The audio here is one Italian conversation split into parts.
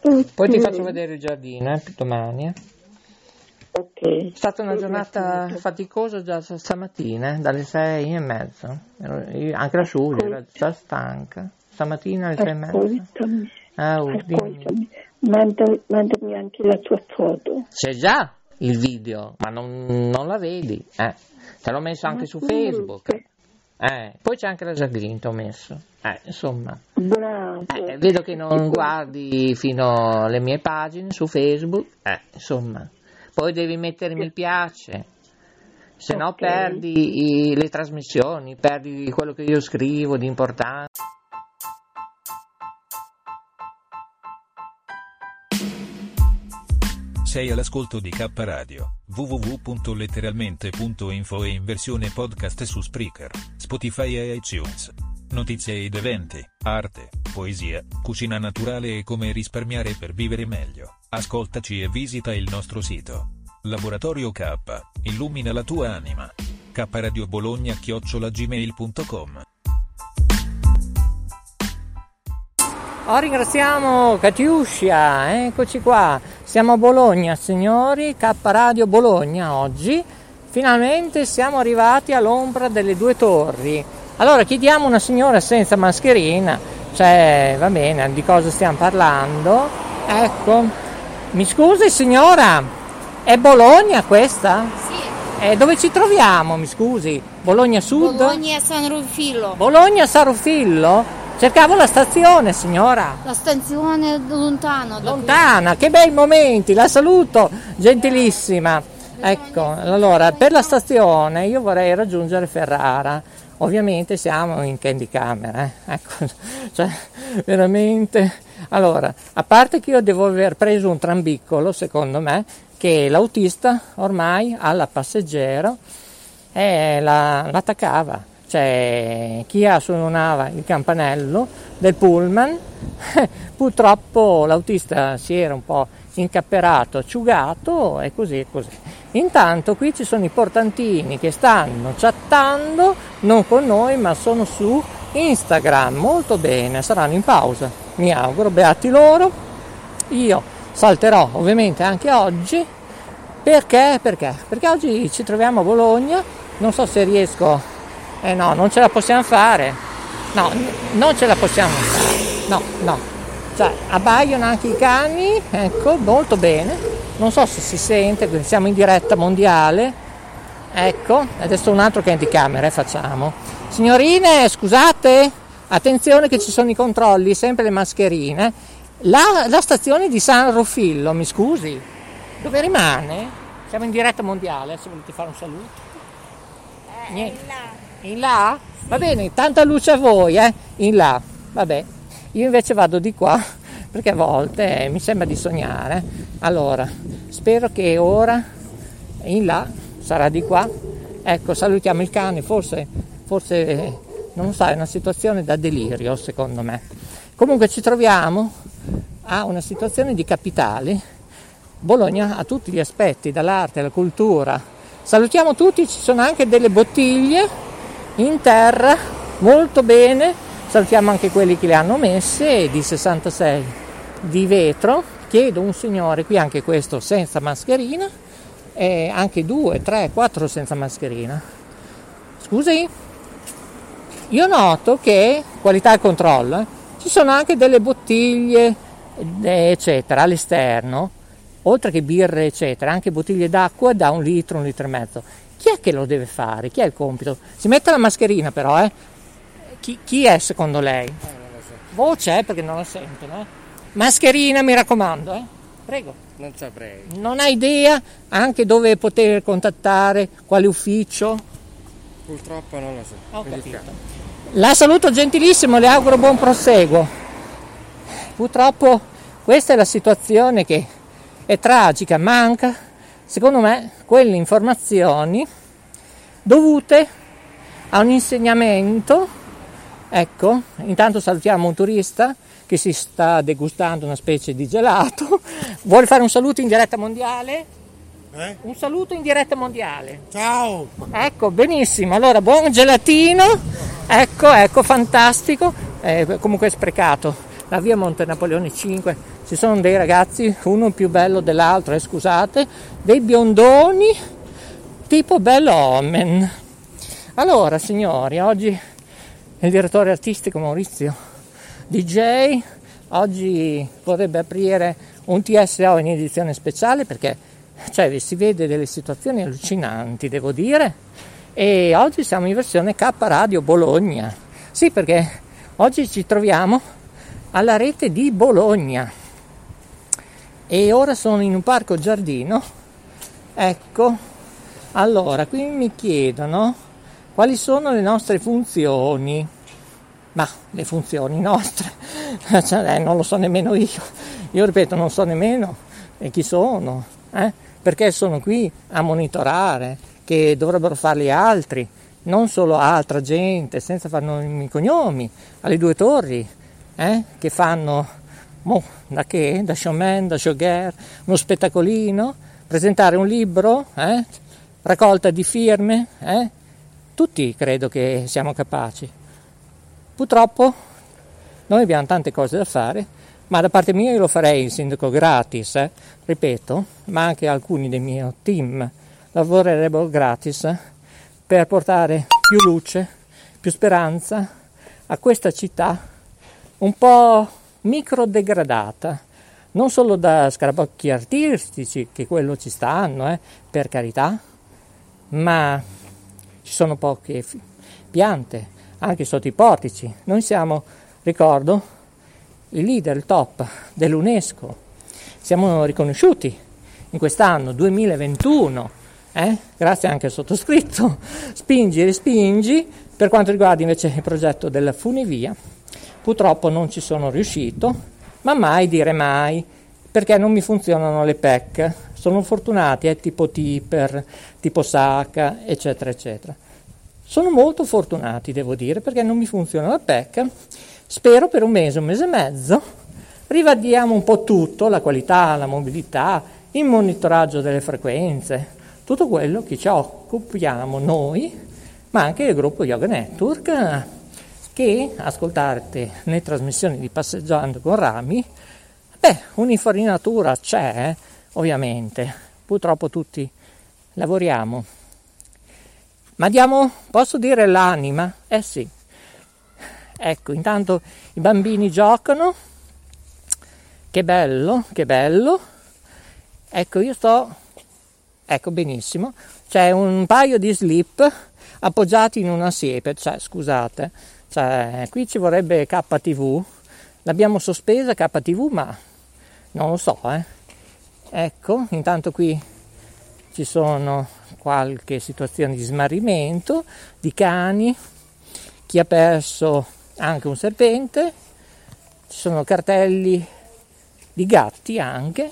Poi ti faccio vedere il giardino, eh, domani. eh. Ok. È stata una giornata faticosa già stamattina, eh, dalle sei e io- Anche la Giulia era già stanca. Stamattina alle sei e mezza. Ah, oh, dimmi. ascoltami. Manda- mandami anche la tua foto. C'è già il video, ma non, non la vedi. Eh. Te l'ho messo anche su Facebook. Eh, poi c'è anche la ti ho messo. Eh, insomma, Bravo. eh, vedo che non guardi fino alle mie pagine su Facebook. Eh, insomma, poi devi mettere mi piace. Se no Ok. perdi i- le trasmissioni, perdi quello che io scrivo di importante. Sei all'ascolto di K Radio, www.letteralmente.info e in versione podcast su Spreaker, Spotify e iTunes. Notizie ed eventi, arte, poesia, cucina naturale e come risparmiare per vivere meglio. Ascoltaci e visita il nostro sito. Laboratorio K, illumina la tua anima. K Radio Bologna chiocciolagmail.com Oh, ringraziamo Catiuscia, eccoci qua. Siamo a Bologna, signori, K Radio Bologna oggi. Finalmente siamo arrivati all'ombra delle due torri. Allora chiediamo una signora senza mascherina, cioè, va bene, di cosa stiamo parlando? Ecco, mi scusi signora, è Bologna questa? Sì, Eh, dove ci troviamo, mi scusi? Bologna Sud? Bologna San Rufillo. Bologna Sarufillo? Cercavo la stazione, signora. La stazione è lontano. da qui. Lontana, che bei momenti, la saluto, gentilissima. Ecco, allora, per la stazione io vorrei raggiungere Ferrara. Ovviamente siamo in candy camera, eh. ecco, cioè, veramente. Allora, a parte che io devo aver preso un trambiccolo, secondo me, che l'autista ormai ha la passeggero e la, l'attaccava. Cioè, chi suonava il campanello del pullman, purtroppo l'autista si era un po' incapperato, ciugato e così e così. Intanto qui ci sono i portantini che stanno chattando, non con noi, ma sono su Instagram. Molto bene, saranno in pausa, mi auguro, beati loro. Io salterò ovviamente anche oggi. Perché? Perché? Perché oggi ci troviamo a Bologna, non so se riesco, eh no, non ce la possiamo fare. No, non ce la possiamo fare. No, no, cioè, abbaiano anche i cani, ecco, molto bene. Non so se si sente, siamo in diretta mondiale. Ecco, adesso un altro che è di camera, facciamo. Signorine, scusate, attenzione che ci sono i controlli, sempre le mascherine. La, la stazione di San Rufillo, mi scusi, dove rimane? Siamo in diretta mondiale, se volete fare un saluto. Eh, Niente. In là. In là? Va bene, tanta luce a voi, eh? In là, vabbè. Io invece vado di qua perché a volte eh, mi sembra di sognare. Allora, spero che ora in là sarà di qua. Ecco, salutiamo il cane, forse, forse non so, è una situazione da delirio secondo me. Comunque ci troviamo a una situazione di capitale. Bologna ha tutti gli aspetti, dall'arte alla cultura. Salutiamo tutti, ci sono anche delle bottiglie in terra, molto bene, Salutiamo anche quelli che le hanno messe, di 66 di vetro. Chiedo un signore qui anche questo senza mascherina, e anche due, tre, quattro senza mascherina. Scusi? Io noto che, qualità e controllo, eh, ci sono anche delle bottiglie, eccetera, all'esterno, oltre che birre, eccetera, anche bottiglie d'acqua da un litro, un litro e mezzo. Chi è che lo deve fare? Chi è il compito? Si mette la mascherina però, eh? Chi, chi è secondo lei? Eh, Voce, eh, perché non la sentono. Eh? Mascherina, mi raccomando, eh? Prego. Non saprei. Non ha idea anche dove poter contattare, quale ufficio? Purtroppo non lo so. Ho capito. La saluto gentilissimo, le auguro buon proseguo. Purtroppo questa è la situazione che è tragica, manca, secondo me, quelle informazioni dovute a un insegnamento Ecco, intanto salutiamo un turista che si sta degustando una specie di gelato. Vuole fare un saluto in diretta mondiale? Eh? Un saluto in diretta mondiale. Ciao! Ecco, benissimo. Allora, buon gelatino. Ecco, ecco, fantastico. Eh, comunque è sprecato. La via Monte Napoleone 5. Ci sono dei ragazzi, uno più bello dell'altro, eh, scusate, dei biondoni tipo Bellomen. Allora, signori, oggi il direttore artistico Maurizio DJ oggi vorrebbe aprire un TSO in edizione speciale perché cioè, si vede delle situazioni allucinanti, devo dire, e oggi siamo in versione K Radio Bologna. Sì, perché oggi ci troviamo alla rete di Bologna e ora sono in un parco giardino. Ecco, allora qui mi chiedono quali sono le nostre funzioni? Ma le funzioni nostre, cioè, eh, non lo so nemmeno io. Io ripeto, non so nemmeno eh, chi sono, eh? perché sono qui a monitorare, che dovrebbero farli altri, non solo altra gente, senza fare nomi e cognomi, alle due torri, eh? che fanno, mo, da che? Da showman, da showgirl, uno spettacolino, presentare un libro, eh? raccolta di firme, eh? Tutti credo che siamo capaci. Purtroppo noi abbiamo tante cose da fare, ma da parte mia io lo farei il sindaco gratis, eh? ripeto, ma anche alcuni del mio team lavorerebbero gratis per portare più luce, più speranza a questa città un po' micro degradata, non solo da scarabocchi artistici, che quello ci stanno, eh, per carità, ma ci sono poche piante, anche sotto i portici. Noi siamo, ricordo, il leader, il top dell'UNESCO. Siamo riconosciuti in quest'anno 2021, eh? grazie anche al sottoscritto, spingi e respingi. Per quanto riguarda invece il progetto della funivia, purtroppo non ci sono riuscito, ma mai dire mai. Perché non mi funzionano le PEC. Sono fortunati, eh, tipo Tipper, tipo Saka, eccetera, eccetera. Sono molto fortunati, devo dire, perché non mi funziona la PEC. Spero per un mese, un mese e mezzo, rivadiamo un po' tutto, la qualità, la mobilità, il monitoraggio delle frequenze, tutto quello che ci occupiamo noi, ma anche il gruppo Yoga Network, che ascoltate le trasmissioni di Passeggiando con Rami, beh, un'infarinatura c'è, ovviamente, purtroppo tutti lavoriamo. Ma diamo, posso dire l'anima? Eh sì. Ecco, intanto i bambini giocano, che bello, che bello. Ecco, io sto, ecco benissimo, c'è un paio di slip appoggiati in una siepe, cioè scusate, cioè, qui ci vorrebbe KTV, l'abbiamo sospesa KTV ma non lo so, eh. Ecco, intanto qui ci sono qualche situazione di smarrimento, di cani, chi ha perso anche un serpente, ci sono cartelli di gatti anche.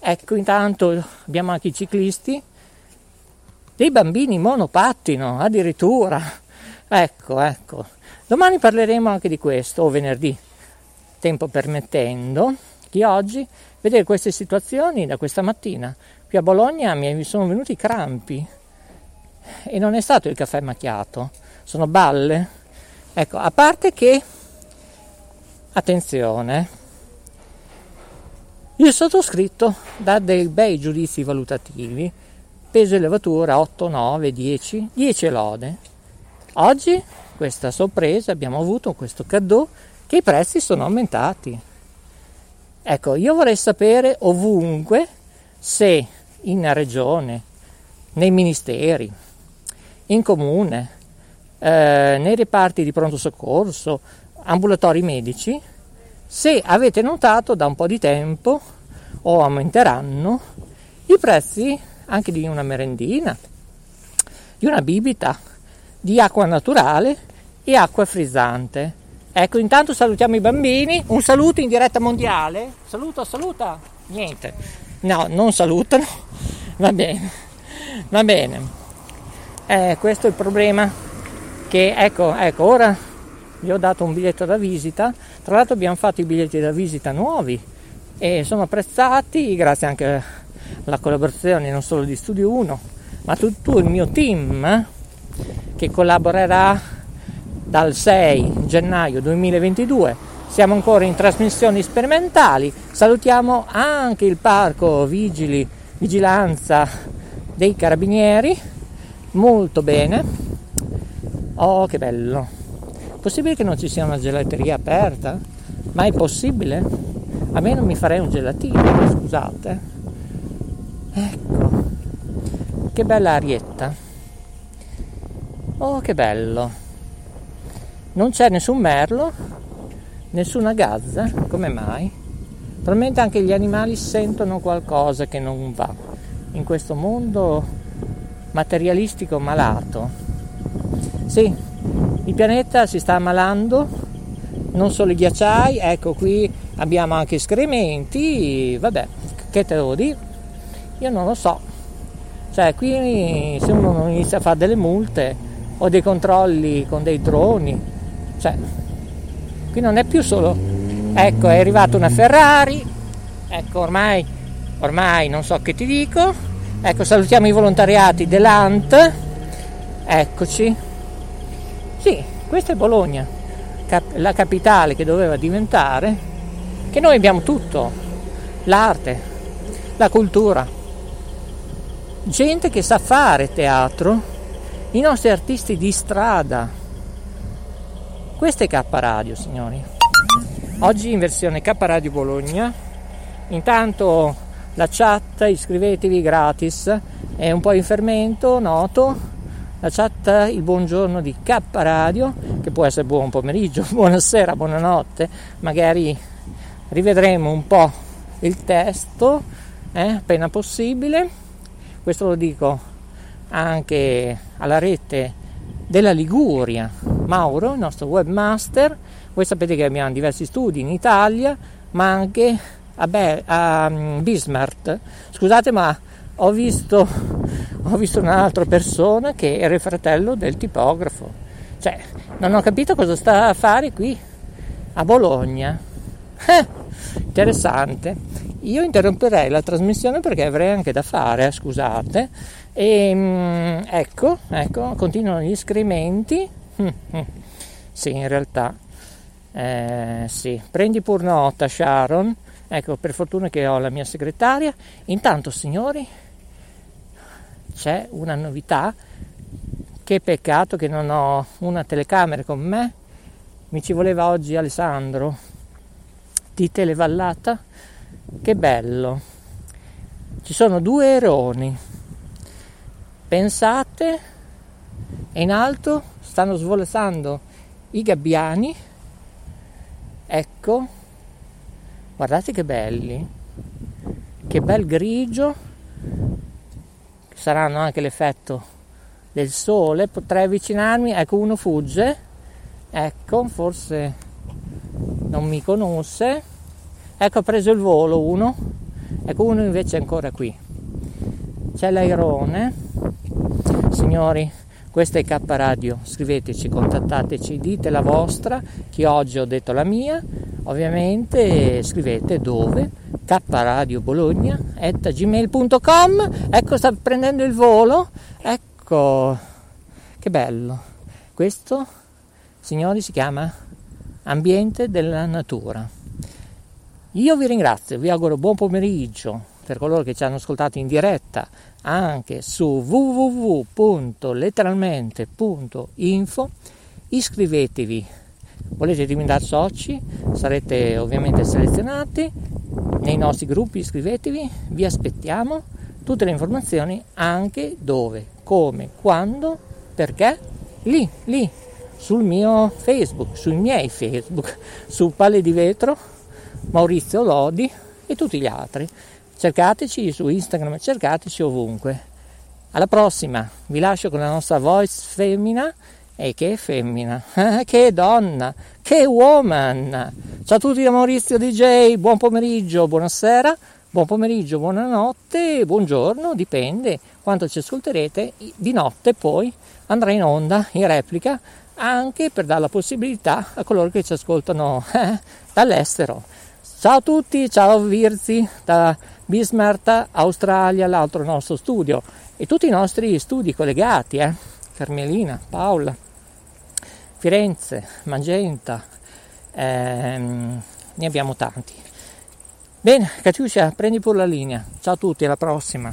Ecco, intanto abbiamo anche i ciclisti, dei bambini monopattino addirittura. Ecco, ecco. Domani parleremo anche di questo, o venerdì, tempo permettendo, che oggi vedere queste situazioni da questa mattina. Qui a Bologna mi sono venuti crampi e non è stato il caffè macchiato, sono balle. Ecco, a parte che, attenzione, il sottoscritto dà dei bei giudizi valutativi, peso e levatura 8, 9, 10, 10 lode. Oggi, questa sorpresa, abbiamo avuto questo cadeau che i prezzi sono aumentati. Ecco, io vorrei sapere ovunque se in regione, nei ministeri, in comune, eh, nei reparti di pronto soccorso, ambulatori medici, se avete notato da un po' di tempo o aumenteranno i prezzi anche di una merendina, di una bibita, di acqua naturale e acqua frizzante. Ecco, intanto salutiamo i bambini, un saluto in diretta mondiale. Saluta, saluta. Niente. No, non salutano. Va bene. Va bene. Eh, questo è il problema che ecco, ecco, ora vi ho dato un biglietto da visita, tra l'altro abbiamo fatto i biglietti da visita nuovi e sono apprezzati grazie anche alla collaborazione non solo di Studio 1 ma tutto il mio team eh, che collaborerà dal 6 gennaio 2022 siamo ancora in trasmissioni sperimentali salutiamo anche il parco vigili vigilanza dei carabinieri molto bene oh che bello Possibile che non ci sia una gelateria aperta? Ma è possibile? A me non mi farei un gelatino, scusate. Ecco, che bella arietta. Oh, che bello. Non c'è nessun merlo, nessuna gazza, come mai? Probabilmente anche gli animali sentono qualcosa che non va in questo mondo materialistico malato. Sì, il pianeta si sta ammalando, non solo i ghiacciai, ecco qui abbiamo anche escrementi, vabbè, che te devo dire? Io non lo so. Cioè qui se uno non inizia a fare delle multe o dei controlli con dei droni, cioè qui non è più solo, ecco è arrivata una Ferrari, ecco ormai, ormai non so che ti dico, ecco salutiamo i volontariati dell'ANT, eccoci, sì, questa è Bologna, la capitale che doveva diventare, che noi abbiamo tutto, l'arte, la cultura, gente che sa fare teatro, i nostri artisti di strada. Questa è K Radio, signori. Oggi in versione K Radio Bologna. Intanto la chat, iscrivetevi gratis, è un po' in fermento, noto, la chat il buongiorno di K Radio, che può essere buon pomeriggio, buonasera, buonanotte, magari rivedremo un po' il testo eh, appena possibile. Questo lo dico anche alla rete della Liguria, Mauro, il nostro webmaster. Voi sapete che abbiamo diversi studi in Italia, ma anche a, Be- a mm, Bismarck, scusate ma ho visto, ho visto un'altra persona che era il fratello del tipografo. Cioè, non ho capito cosa sta a fare qui, a Bologna. Eh, interessante. Io interromperei la trasmissione perché avrei anche da fare, scusate. E mm, ecco, ecco, continuano gli scrivimenti. Sì, in realtà. Eh, sì, prendi pur nota, Sharon. Ecco, per fortuna che ho la mia segretaria. Intanto, signori, c'è una novità. Che peccato che non ho una telecamera con me. Mi ci voleva oggi Alessandro di Televallata. Che bello. Ci sono due eroni. Pensate, e in alto stanno svolazzando i gabbiani. Ecco, guardate che belli. Che bel grigio. Saranno anche l'effetto del sole, potrei avvicinarmi, ecco uno fugge, ecco forse non mi conosce, ecco ha preso il volo uno, ecco uno invece è ancora qui, c'è l'airone, signori questo è K Radio, scriveteci, contattateci, dite la vostra, che oggi ho detto la mia, ovviamente scrivete dove, kradiobologna.gmail.com, ecco sta prendendo il volo, ecco, che bello, questo signori si chiama Ambiente della Natura. Io vi ringrazio, vi auguro buon pomeriggio per coloro che ci hanno ascoltato in diretta anche su www.letteralmente.info. Iscrivetevi, volete diventare soci, sarete ovviamente selezionati nei nostri gruppi, iscrivetevi, vi aspettiamo tutte le informazioni anche dove, come, quando, perché, lì, lì, sul mio Facebook, sui miei Facebook, su Palle di Vetro, Maurizio Lodi e tutti gli altri. Cercateci su Instagram, cercateci ovunque. Alla prossima, vi lascio con la nostra voice femmina. E che femmina, che donna, che woman! Ciao a tutti da Maurizio DJ, buon pomeriggio, buonasera, buon pomeriggio, buonanotte, buongiorno, dipende quanto ci ascolterete. Di notte poi andrà in onda in replica anche per dare la possibilità a coloro che ci ascoltano dall'estero. Ciao a tutti, ciao Virzi da Bismarck, Australia, l'altro nostro studio e tutti i nostri studi collegati, eh? Carmelina, Paola, Firenze, Magenta, ehm, ne abbiamo tanti. Bene, Catiuscia, prendi pure la linea. Ciao a tutti, alla prossima.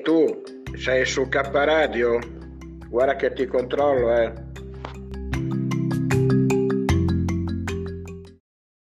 Tu, sei su K Radio? Guarda che ti controllo, eh.